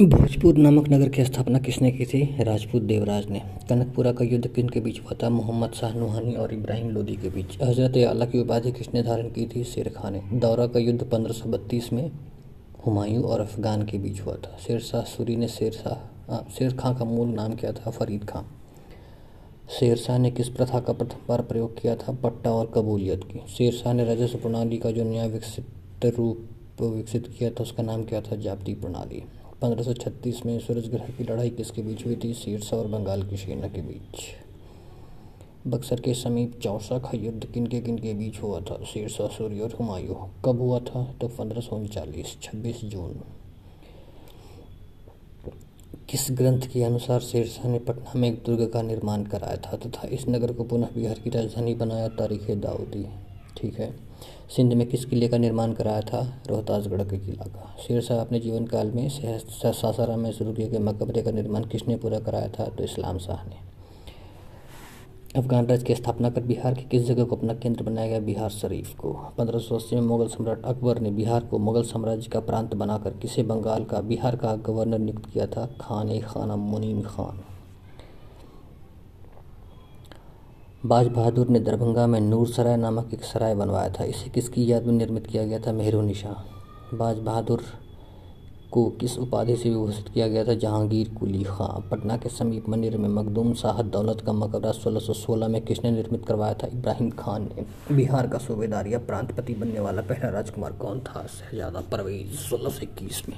भोजपुर नामक नगर की स्थापना किसने की थी? राजपूत देवराज ने। कनकपुरा का युद्ध किन के बीच हुआ था? मोहम्मद शाह नूहानी और इब्राहिम लोदी के बीच। हज़रत आला की उपाधि किसने धारण की थी? शेर खान ने। दौरा का युद्ध 1532 में हुमायूं और अफगान के बीच हुआ था। शेर शाह सूरी ने शेरशाह शेर खां का मूल नाम क्या था, फरीद खां। शेरशाह ने किस प्रथा का प्रथम बार प्रयोग किया था? पट्टा और कबूलियत की। शेरशाह ने राजस्व प्रणाली का जो नया विकसित रूप विकसित किया था, उसका नाम क्या था? जाप्ती प्रणाली। 1536 में सूरज ग्रह की लड़ाई किसके बीच हुई थी? शेरशाह और बंगाल की सेना के बीच। बक्सर के समीप चौसा का युद्ध किन के किन के बीच हुआ था? शेरशाह सूर्य और हुमायूं। कब हुआ था? तो पंद्रह सौ उनचालीस, छब्बीस जून। किस ग्रंथ के अनुसार शेरशाह ने पटना में एक दुर्ग का निर्माण कराया था तथा तो इस नगर को पुनः बिहार की राजधानी बनाया? तारीख दाऊदी। ठीक है। सिंध में किस किले का निर्माण कराया था? रोहतासगढ़ के किला का। शेरशाह अपने जीवन काल में सासाराम में शुरू किए गए मकबरे का निर्माण किसने पूरा कराया था? तो इस्लाम शाह ने। अफगान राज्य की स्थापना कर बिहार की किस जगह को अपना केंद्र बनाया गया? बिहार शरीफ को। पंद्रह सौ में मुगल सम्राट अकबर ने बिहार को मुगल साम्राज्य का प्रांत बनाकर किसे बंगाल का, बिहार का गवर्नर नियुक्त किया था? खान ए खाना मुनीम खान। बाज बहादुर ने दरभंगा में नूर सराय नामक एक सराय बनवाया था। इसे किसकी याद में निर्मित किया गया था? मेहरू निशा बाज बहादुर को किस उपाधि से विभूषित किया गया था? जहांगीर कुली। खां पटना के समीप मंदिर में मखदूम शाह दौलत का मकबरा 1616 में किसने निर्मित करवाया था? इब्राहिम खान ने। बिहार का सूबेदार या प्रांतपति बनने वाला पहला राजकुमार कौन था? शहजादा परवेज, सोलह में।